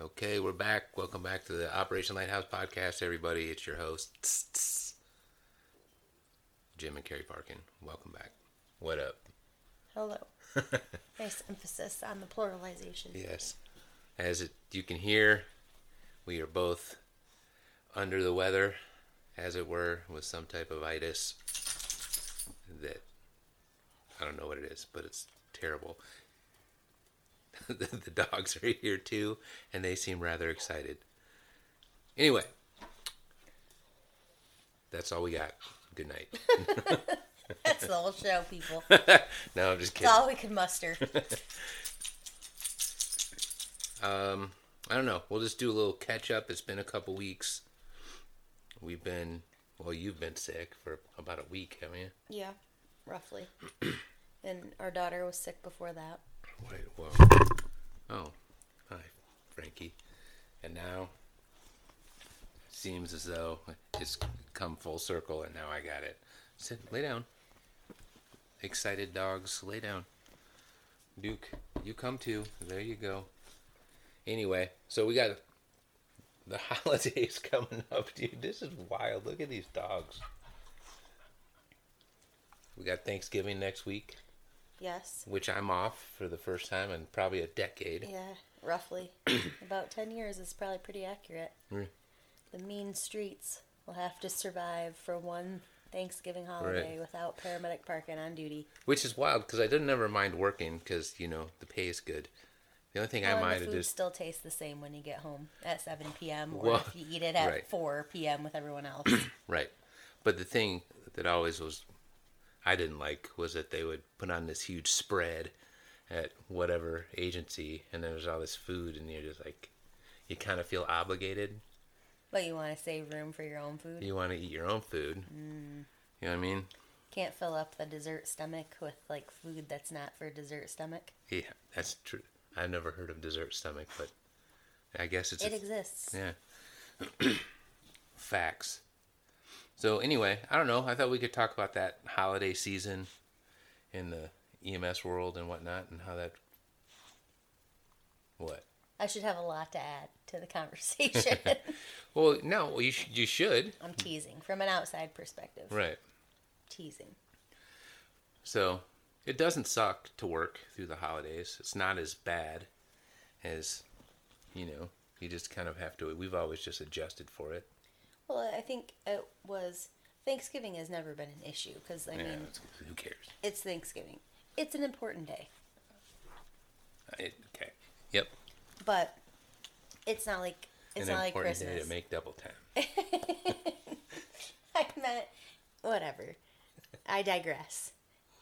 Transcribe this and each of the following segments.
Okay, we're back. Welcome back to the Operation Lighthouse podcast, everybody. It's your host, Jim and Carrie Parkin. Welcome back. What up? Hello. nice emphasis on the pluralization. Yes. As it, you can hear, we are both under the weather, as it were, with some type of itis that I don't know what it is, but it's terrible. the, the dogs are here too, and they seem rather excited. Anyway, that's all we got. Good night. That's the whole show, people. no, I'm just kidding. That's kidding. all we could muster. Um, I don't know. We'll just do a little catch up. It's been a couple weeks. We've been, well, you've been sick for about a week, haven't you? Yeah, roughly. and our daughter was sick before that. Wait, whoa. Oh, hi, Frankie. And now, seems as though it's come full circle, and now I got it. Sit, lay down. Excited dogs, lay down. Duke, you come too. There you go. Anyway, so we got the holidays coming up, dude. This is wild. Look at these dogs. We got Thanksgiving next week, Yes. which I'm off for the first time in probably a decade. Yeah, roughly. About 10 years is probably pretty accurate. Mm. The mean streets will have to survive for one Thanksgiving holiday Right. without paramedic Parkin on duty. Which is wild because I didn't never mind working because you know the pay is good. The only thing Well, I the minded is still tastes the same when you get home at 7 p.m. or Well, if you eat it at right. 4 p.m. with everyone else. right, but the thing that always was I didn't like was that they would put on this huge spread at whatever agency, and then there's all this food, and you're just like, you kind of feel obligated. but you want to save room for your own food. You want to eat your own food. Mm. You know what I mean? Can't fill up the dessert stomach with like food that's not for dessert stomach. Yeah, that's true. I've never heard of dessert stomach, but I guess it's It a- exists. Yeah. Facts. So anyway, I don't know. I thought we could talk about that holiday season in the EMS world and whatnot, and how that. What? I should have a lot to add to the conversation. Well, no. well, You sh- you should. I'm teasing from an outside perspective. Right. Teasing. So it doesn't suck to work through the holidays. It's not as bad as, you know. You just kind of have to. We've always just adjusted for it. Well, I think it was Thanksgiving has never been an issue because I yeah. mean Who cares? it's Thanksgiving. It's an important day, uh, It, okay. Yep. but it's not like it's An not like Christmas. day to make double time. I meant whatever. I digress.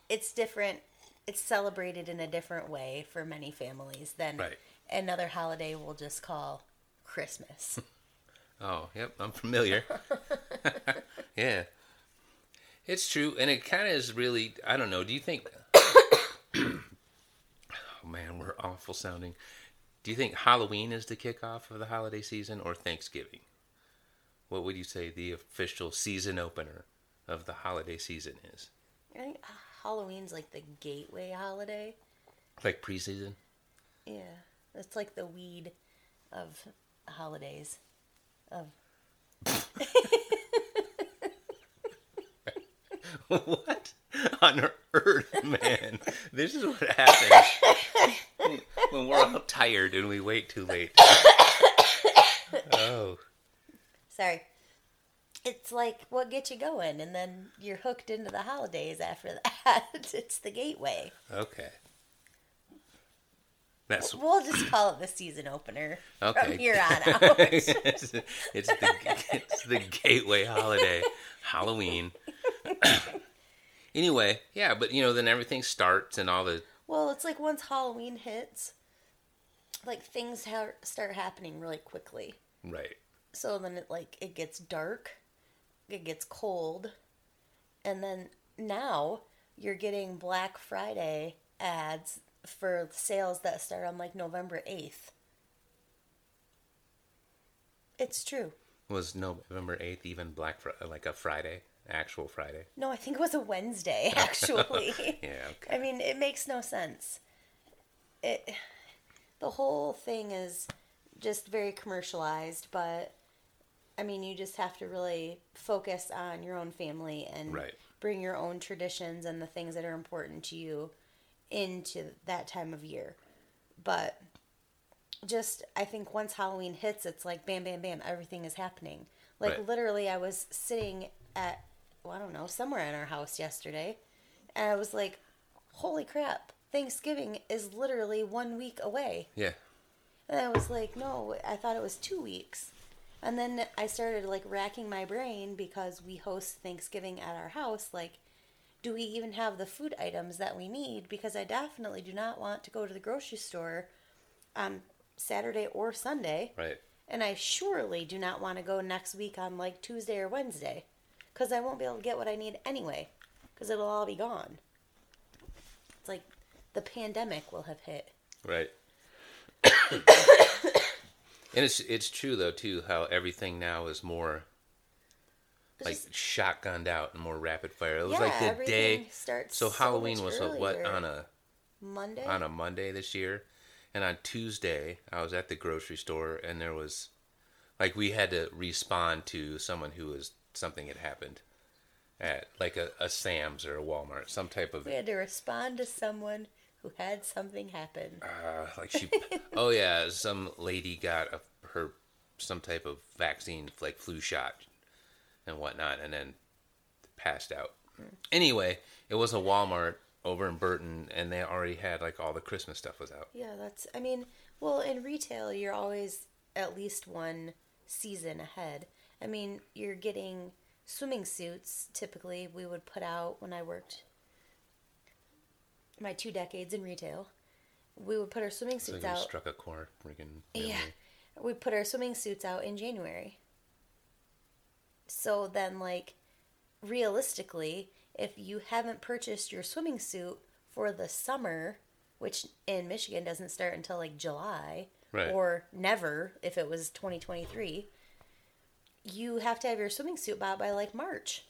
It's different. It's celebrated in a different way for many families than Right. another holiday we'll just call Christmas. Oh, yep, I'm familiar. yeah. It's true, and it kind of is really, I don't know, do you think. oh, man, we're awful sounding. Do you think Halloween is the kickoff of the holiday season or Thanksgiving? What would you say the official season opener of the holiday season is? I think Halloween's like the gateway holiday. Like preseason? Yeah, it's like the weed of holidays. Of oh. what on earth, man? This is what happens when we're all tired and we wait too late. Oh, sorry, it's like what gets you going, and then you're hooked into the holidays after that. it's the gateway. okay. That's We'll just call it the season opener Okay. from here on out. it's, the it's the gateway holiday, Halloween. anyway, yeah, but you know, then everything starts and all the well, it's like once Halloween hits, like things ha- start happening really quickly. right. So then it like it gets dark, it gets cold, and then now you're getting Black Friday ads for sales that start on like November 8th. It's true. Was November eighth even Black Fri like a Friday, actual Friday? No, I think it was a Wednesday actually. Yeah. Okay. I mean, it makes no sense. It the whole thing is just very commercialized, but I mean, you just have to really focus on your own family and Right. bring your own traditions and the things that are important to you into that time of year. But just, I think once Halloween hits, it's like bam, bam, bam, everything is happening. Like Right. literally, I was sitting at, well, I don't know, somewhere in our house yesterday, and I was like, holy crap, Thanksgiving is literally one week away. Yeah. And I was like, no, I thought it was two weeks. And then I started like racking my brain because we host Thanksgiving at our house. Like, do we even have the food items that we need? Because I definitely do not want to go to the grocery store on Saturday or Sunday. Right. And I surely do not want to go next week on like Tuesday or Wednesday because I won't be able to get what I need anyway because it'll all be gone. It's like the pandemic will have hit. Right. and it's it's true though too how everything now is more like Just- shotgunned out and more rapid fire. It was Yeah, like the day. starts So so Halloween was a, what on a Monday? on a Monday this year, and on Tuesday I was at the grocery store and there was like we had to respond to someone who was something had happened at like a, a Sam's or a Walmart, some type of we had to respond to someone who had something happen. uh, like she oh yeah some lady got a, her some type of vaccine like flu shot and whatnot and then passed out anyway it was a walmart over in burton and they already had like all the christmas stuff was out Yeah, that's. I mean, well, in retail, you're always at least one season ahead. I mean, you're getting swimming suits. Typically, we would put out when I worked my two decades in retail. We would put our swimming suits out. struck a chord freaking Yeah, we put our swimming suits out in January. So then, like, realistically, if you haven't purchased your swimming suit for the summer, which in Michigan doesn't start until like July, Right. or never if it was 2023, you have to have your swimming suit bought by like March.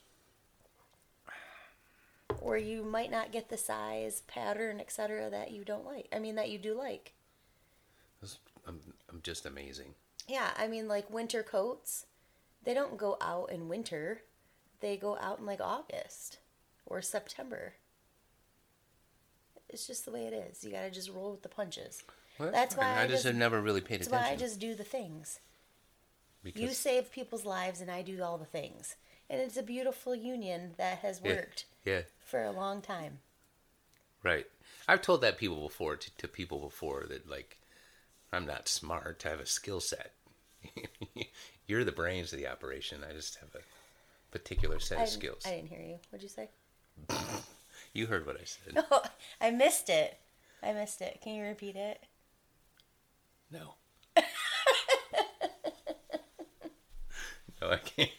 Or you might not get the size, pattern, etc. that you don't like. I mean, that you do like. I'm, I'm just amazing Yeah, I mean, like winter coats, they don't go out in winter. They go out in like August or September. It's just the way it is. You gotta just roll with the punches. Well, That's fine. why I, I just just- have never really paid That's attention why I just do the things. because You save people's lives, and I do all the things. And it's a beautiful union that has Yeah. worked yeah for a long time. Right. I've told that people before to, to people before that like I'm not smart. I have a skill set. You're the brains of the operation. I just have a particular set I of skills. I didn't hear you. What'd you say? You heard what I said. Oh, I missed it. I missed it. Can you repeat it? No. no, I can't.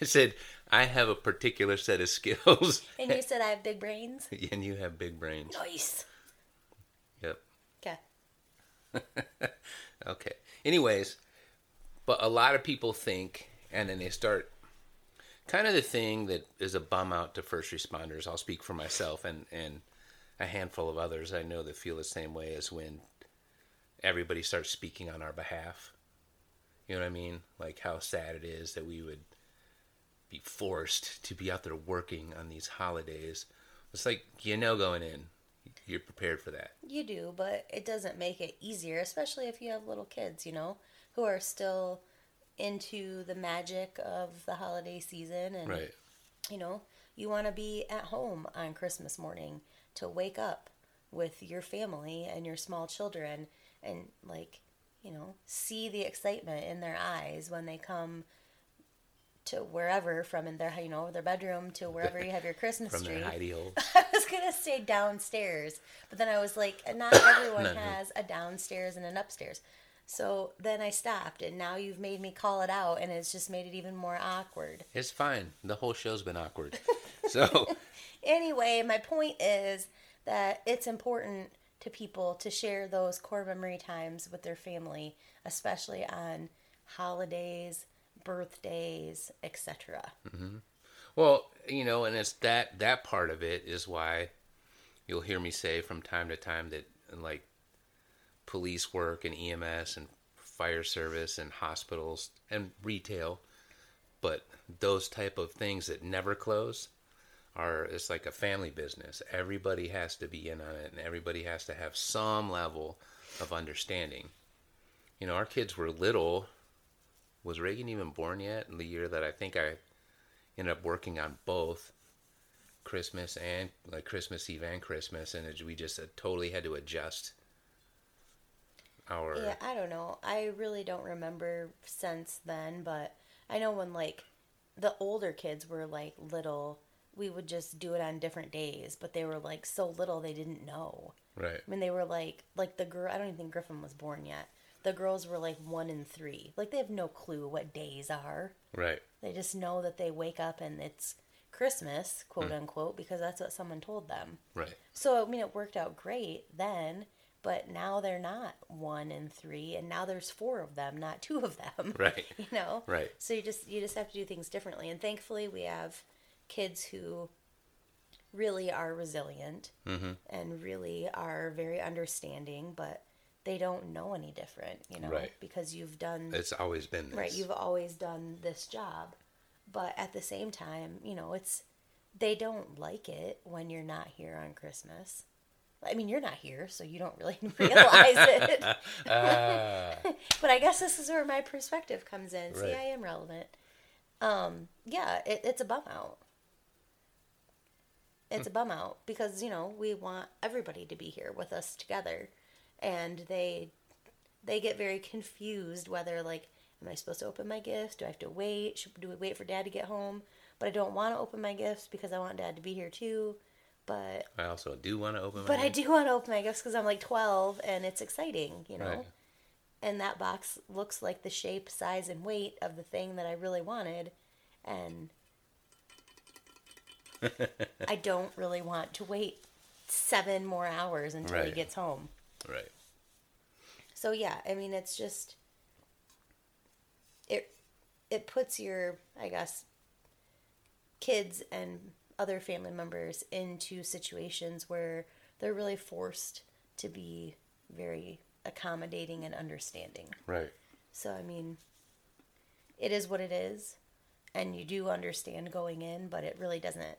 I said I have a particular set of skills, And you said I have big brains? and you have big brains. Nice. Yep. Okay. Okay. Anyways, but a lot of people think, and then they start kind of the thing that is a bum out to first responders. I'll speak for myself and, and a handful of others I know that feel the same way as when everybody starts speaking on our behalf. You know what I mean? Like how sad it is that we would be forced to be out there working on these holidays. It's like, you know, going in, you're prepared for that. You do, but it doesn't make it easier, especially if you have little kids, you know, who are still into the magic of the holiday season and Right. you know, you want to be at home on Christmas morning to wake up with your family and your small children and like, you know, see the excitement in their eyes when they come to wherever from in their you know their bedroom to wherever you have your Christmas From tree. their hidey holes. I was gonna say downstairs, but then I was like, not everyone No, no. has a downstairs and an upstairs. So then I stopped, and now you've made me call it out, and it's just made it even more awkward. It's fine. The whole show's been awkward. So, Anyway, my point is that it's important to people to share those core memory times with their family, especially on holidays, birthdays, etc. Mm-hmm. well, you know, and it's that that part of it is why you'll hear me say from time to time that like police work and EMS and fire service and hospitals and retail, but those type of things that never close are it's like a family business. Everybody has to be in on it, and everybody has to have some level of understanding. You know, our kids were little. Was Reagan even born yet? In the year that I think I ended up working on both Christmas and like Christmas Eve and Christmas, and it, we just uh, totally had to adjust our Yeah, I don't know. I really don't remember since then, but I know when like the older kids were like little, we would just do it on different days, but they were like so little they didn't know. right, I mean, they were like like the girl. I don't even think Griffin was born yet. The girls were like one and three. Like they have no clue what days are. right, They just know that they wake up and it's Christmas, quote mm. unquote, because that's what someone told them. right, So I mean, it worked out great then, but now they're not one and three, and now there's four of them, not two of them. right, you know. right, So you just you just have to do things differently, and thankfully we have kids who really are resilient mm-hmm. and really are very understanding, but they don't know any different, you know, Right. because you've done It's always been this. right you've always done this job but at the same time you know it's they don't like it when you're not here on christmas i mean you're not here so you don't really realize it. Ah, but i guess this is where my perspective comes in. See i am relevant. Um yeah it, it's a bum out. It's a bum out because you know we want everybody to be here with us together. And they they get very confused whether like am i supposed to open my gifts? Do i have to wait? Should, do we wait for dad to get home? But i don't want to open my gifts because i want dad to be here too but I also do want to open. but i do want to open my gifts because i'm like 12 and it's exciting you know Right. and that box looks like the shape size and weight of the thing that i really wanted and i don't really want to wait seven more hours until he gets home Right. so yeah, I mean it's just it it puts your I guess kids and other family members into situations where they're really forced to be very accommodating and understanding. Right. So I mean it is what it is and you do understand going in, but it really doesn't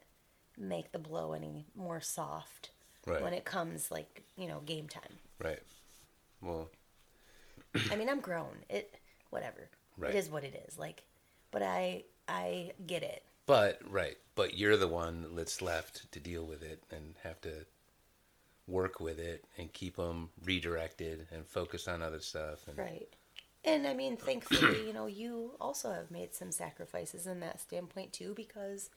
make the blow any more soft Right. when it comes like, you know, game time. Right. Well, I mean, I'm grown. It whatever. Right. It is what it is. Like, but I I get it. But right, but you're the one that's left to deal with it and have to work with it and keep them redirected and focus on other stuff. And, Right. And I mean, thankfully, you know, you also have made some sacrifices in that standpoint too, because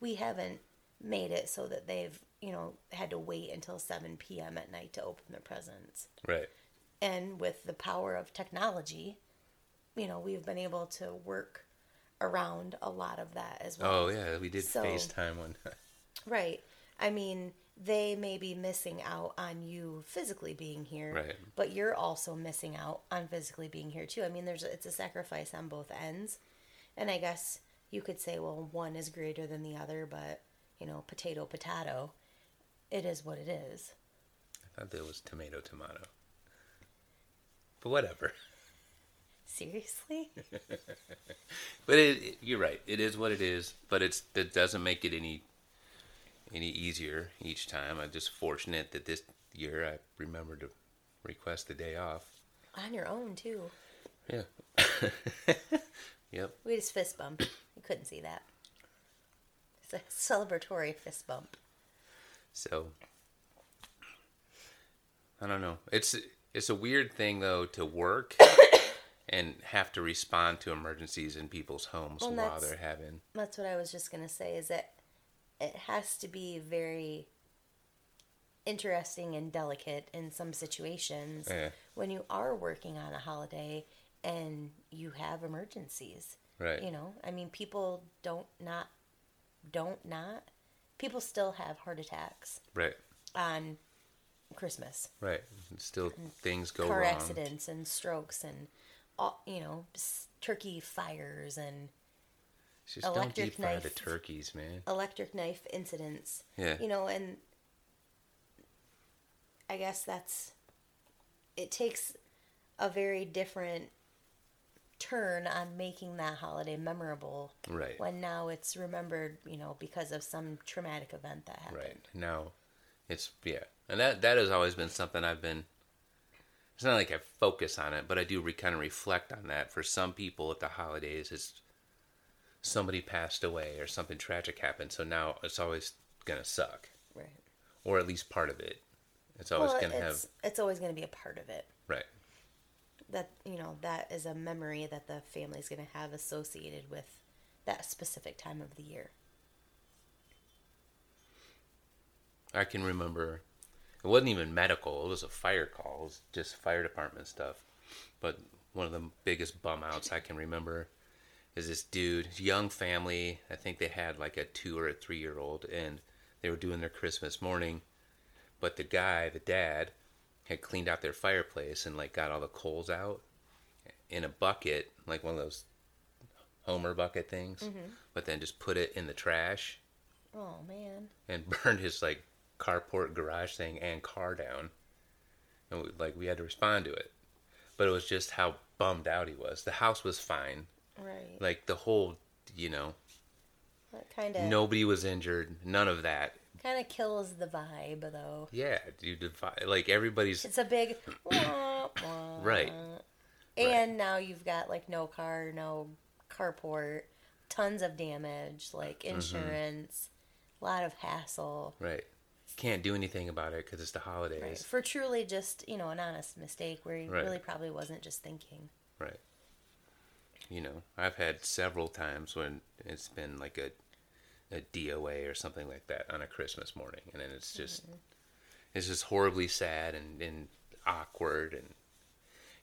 we haven't made it so that they've, you know, had to wait until 7 p.m. at night to open their presents. Right. And with the power of technology, you know, we've been able to work around a lot of that as well. Oh yeah, we did So- FaceTime one. Right. I mean, they may be missing out on you physically being here, Right. but you're also missing out on physically being here too. I mean, there's it's a sacrifice on both ends. And I guess you could say, well, one is greater than the other, but you know, potato potato. It is what it is. I thought that was tomato tomato. But whatever. Seriously? But it, it- you're right. It is what it is. But it's it doesn't make it any any easier each time. I'm just fortunate that this year I remembered to request the day off. on your own too. Yeah. yep. We just fist bump. You couldn't see that. It's a celebratory fist bump. So I don't know. It's it's a weird thing though to work and have to respond to emergencies in people's homes Well, while they're having That's what I was just gonna say. Is that it has to be very interesting and delicate in some situations Yeah. when you are working on a holiday and you have emergencies. right. You know, I mean, people don't not don't not people still have heart attacks Right. on Christmas. Right. Still things go car wrong. accidents and strokes and all, you know turkey fires and Just don't electric deep fry the turkeys, man. electric knife incidents. Yeah. You know, and I guess that's it takes a very different turn on making that holiday memorable Right. when now it's remembered, you know, because of some traumatic event that happened. Right. Now it's yeah. And that that has always been something I've been it's not like I focus on it, but I do re, kind of reflect on that. For some people at the holidays it's somebody passed away or something tragic happened, so now it's always gonna suck. Right. Or at least part of it. It's always well, gonna it's, have it's always going to be a part of it. right. That, you know, that is a memory that the family's going to have associated with that specific time of the year. I can remember it wasn't even medical, it was a fire call, it was just fire department stuff. But one of the biggest bum outs I can remember is this dude, young family, I think they had like a two or a three year old and they were doing their Christmas morning. But the guy, the dad, had cleaned out their fireplace and like got all the coals out in a bucket, like one of those Homer bucket things, mm-hmm. but then just put it in the trash Oh, man. and burned his like carport garage thing and car down and we, like we had to respond to it but it was just how bummed out he was the house was fine Right. like the whole you know kind of nobody was injured none of that kind of kills the vibe, though. yeah dude defi- like everybody's It's a big wah, wah. Right. And now you've got like no car, no carport, tons of damage, like Mm-hmm. insurance, a lot of hassle. right can't do anything about it because it's the holidays Right. For truly just, you know, an honest mistake where he Right. really probably wasn't just thinking. Right. You know, I've had several times when it's been like a a DOA or something like that on a Christmas morning, and then it's just mm-hmm. it's just horribly sad and, and awkward, and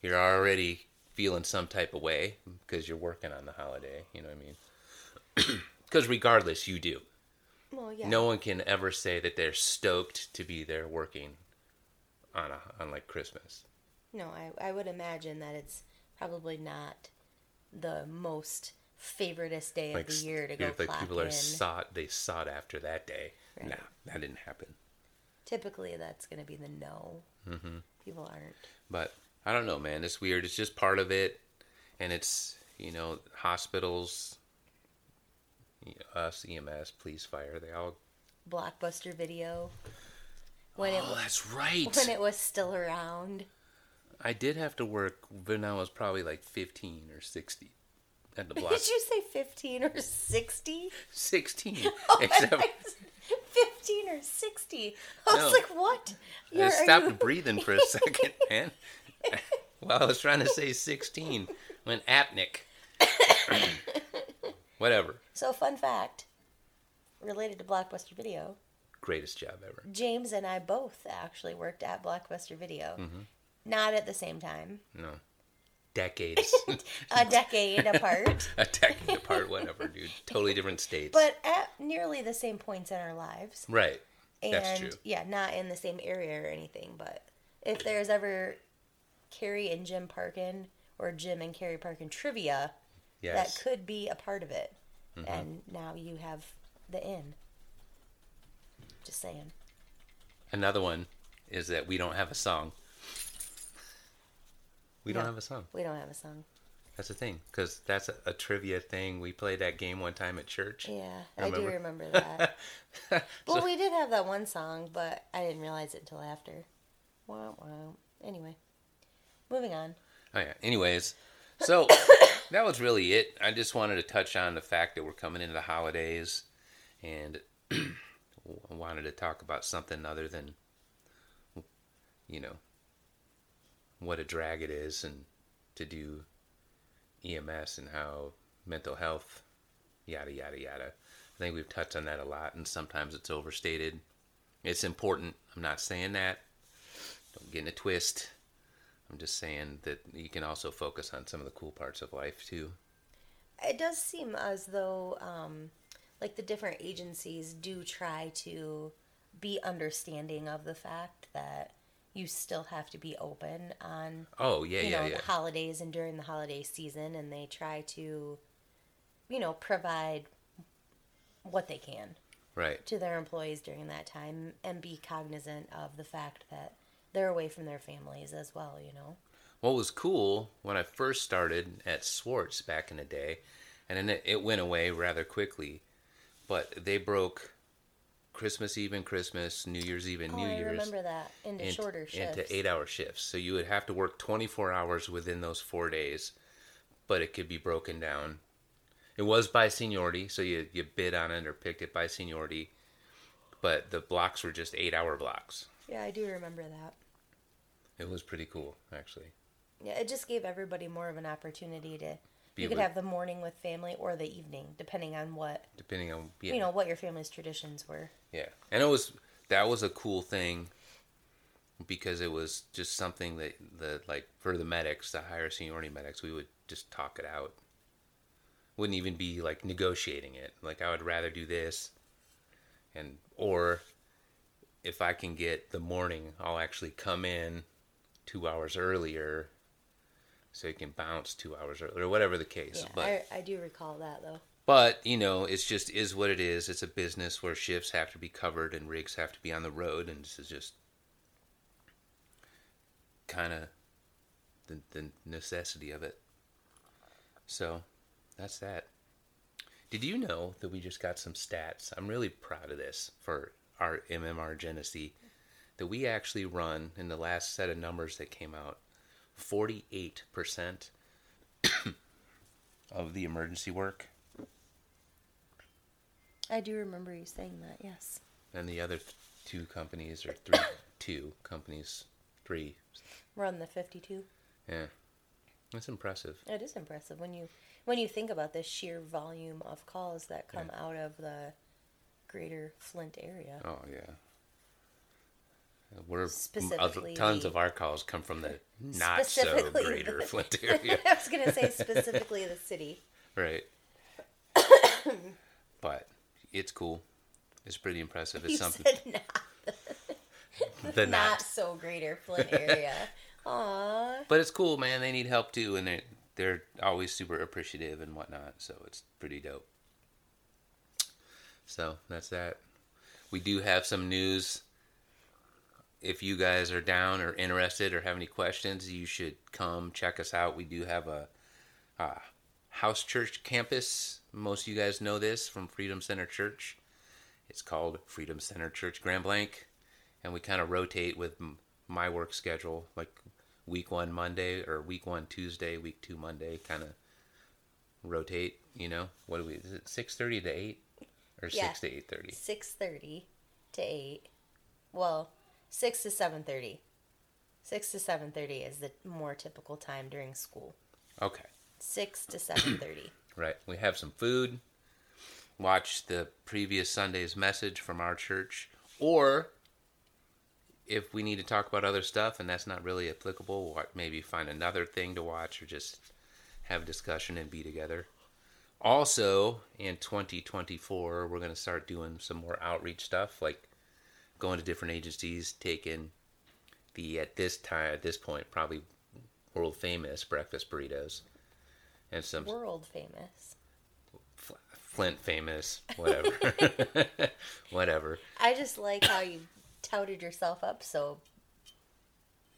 you're already feeling some type of way because you're working on the holiday. You know what I mean? Because regardless, you do. Well, yeah. No one can ever say that they're stoked to be there working on a on like Christmas. No, I, I would imagine that it's probably not the most favoritist day like of the year to go like clock people in. are sought they sought after that day. Right. Nah, that didn't happen. Typically, that's going to be the no. Mm-hmm. People aren't. But I don't know, man. It's weird. It's just part of it, and it's you know hospitals, Uh, us, EMS, police, fire. They all. Blockbuster video. When it Oh, that's right. when it was still around. I did have to work when I was probably like fifteen or sixty. At the block, Did you say 15 or 60? sixteen. Oh, Except I- 15 or 60. I was like, what? I You're- stopped you- breathing for a second, man. Well, I was trying to say 16 when apneic. Whatever. So, fun fact related to Blockbuster Video Greatest job ever. James and I both actually worked at Blockbuster Video. Mm-hmm. Not at the same time, No. Decades. a decade apart, a decade apart, whatever, dude. Totally different states. but at nearly the same points in our lives. right. And That's true. yeah, not in the same area or anything, but if there's ever Carrie and Jim Parkin or Jim and Carrie Parkin trivia, Yes. that could be a part of it. Mm-hmm. And now you have the in. Just saying. Another one is that we don't have a song. We don't have a song. We don't have a song. That's the thing. Because that's a, a trivia thing. We played that game one time at church. Yeah, I do Remember? remember that. well, we did have that one song, but I didn't realize it until after. Wow, wow. Anyway, moving on. Oh yeah. Anyways, so that was really it. I just wanted to touch on the fact that we're coming into the holidays, and wanted to talk about something other than, you know, what a drag it is, and to do EMS and how mental health, yada yada yada. I think we've touched on that a lot, and sometimes it's overstated. It's important. I'm not saying that. Don't get in a twist. I'm just saying that you can also focus on some of the cool parts of life too. It does seem as though, um, like, the different agencies do try to be understanding of the fact that you still have to be open on Oh yeah, you yeah, know yeah. the holidays and during the holiday season and they try to you know provide what they can Right. to their employees during that time and be cognizant of the fact that they're away from their families as well you know what was cool when I first started at Swartz back in the day, and then it, it went away rather quickly, but they broke Christmas Eve and Christmas, New Year's Eve and Oh, New I Year's remember that into int- shorter shifts. into eight hour shifts. So you would have to work 24 hours within those four days, but it could be broken down. It was by seniority, so you, you bid on it or picked it by seniority, but the blocks were just eight hour blocks. Yeah, I do remember that. It was pretty cool, actually. Yeah, it just gave everybody more of an opportunity to. Be you could with- have the morning with family or the evening, depending on what Depending on yeah, you know what your family's traditions were. yeah, and it was that was a cool thing because it was just something that the like for the medics, the higher seniority medics, we would just talk it out. Wouldn't even be like negotiating it. Like I would rather do this, and or if I can get the morning, I'll actually come in two hours earlier, so you can bounce two hours earlier, or whatever the case. Yeah, but I, I do recall that though. but you know, it's just is what it is. It's a business where shifts have to be covered and rigs have to be on the road, and this is just kind of the the necessity of it. So that's that. Did you know that we just got some stats? I'm really proud of this for our MMR Genesee. That we actually run in the last set of numbers that came out, 48% of the emergency work I do remember you saying that. Yes. and the other th- two companies or three two companies three We're the fifty-two. yeah that's impressive It is impressive when you when you think about the sheer volume of calls that come out of the greater Flint area. oh yeah we're Specifically tons of our calls come from the not so greater the- flint area I was gonna say specifically the city. right but it's cool it's pretty impressive it's You something said not, the not not so greater Flint area. Aw. but it's cool man they need help too and they're, they're always super appreciative and whatnot so it's pretty dope so that's that. We do have some news. If you guys are down or interested or have any questions you should come check us out. We do have a, a house church campus. Most of you guys know this from freedom center church. It's called freedom center church grand blanc. And we kind of rotate with my work schedule like week one monday or week one tuesday week two monday kind of rotate you know? What do we is it 6.30 to 8 or Yeah. 6 to 8.30 Six thirty to eight. Well, six to seven thirty. Six to seven thirty is the more typical time during school. okay Six to seven thirty. right we have some food watch the previous sunday's message from our church or if we need to talk about other stuff and that's not really applicable maybe find another thing to watch or just have a discussion and be together also in 2024 we're going to start doing some more outreach stuff like going to different agencies taking the at this time at this point probably world famous breakfast burritos and some World famous. Flint famous, whatever, whatever. I just like how you touted yourself up so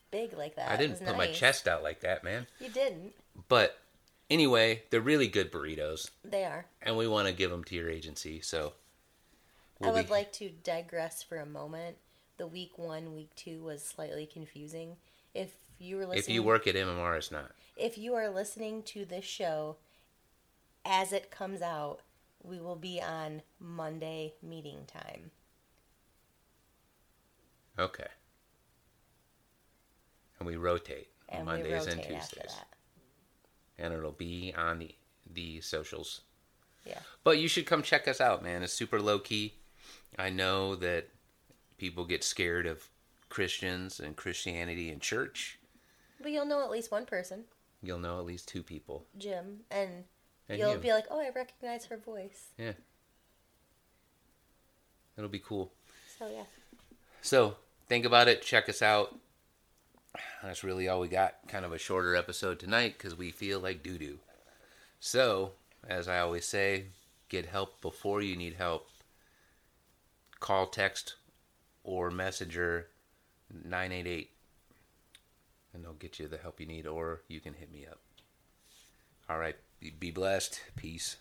big like that. I didn't put my chest out like that, man. You didn't. But anyway, they're really good burritos, They are. and we want to give them to your agency. So I we'll would be- like to digress for a moment. The week one, week two was slightly confusing. If you were listening, if you work at MMR, it's not. if you are listening to this show as it comes out, we will be on Monday meeting time. Okay. And we rotate And we Mondays and rotate after Tuesdays, that. And it'll be on the the socials. Yeah. But you should come check us out, man. It's super low key. I know that people get scared of Christians and Christianity and church. But you'll know at least one person, You'll know at least two people. Jim, and, And you'll you. be like, "Oh, I recognize her voice." Yeah. It'll be cool. So yeah. So think about it. Check us out. That's really all we got. Kind of a shorter episode tonight because we feel like doo doo. So, as I always say, get help before you need help. Call, text, or messenger 988 and they'll get you the help you need, or you can hit me up. All right. Be be blessed. Peace.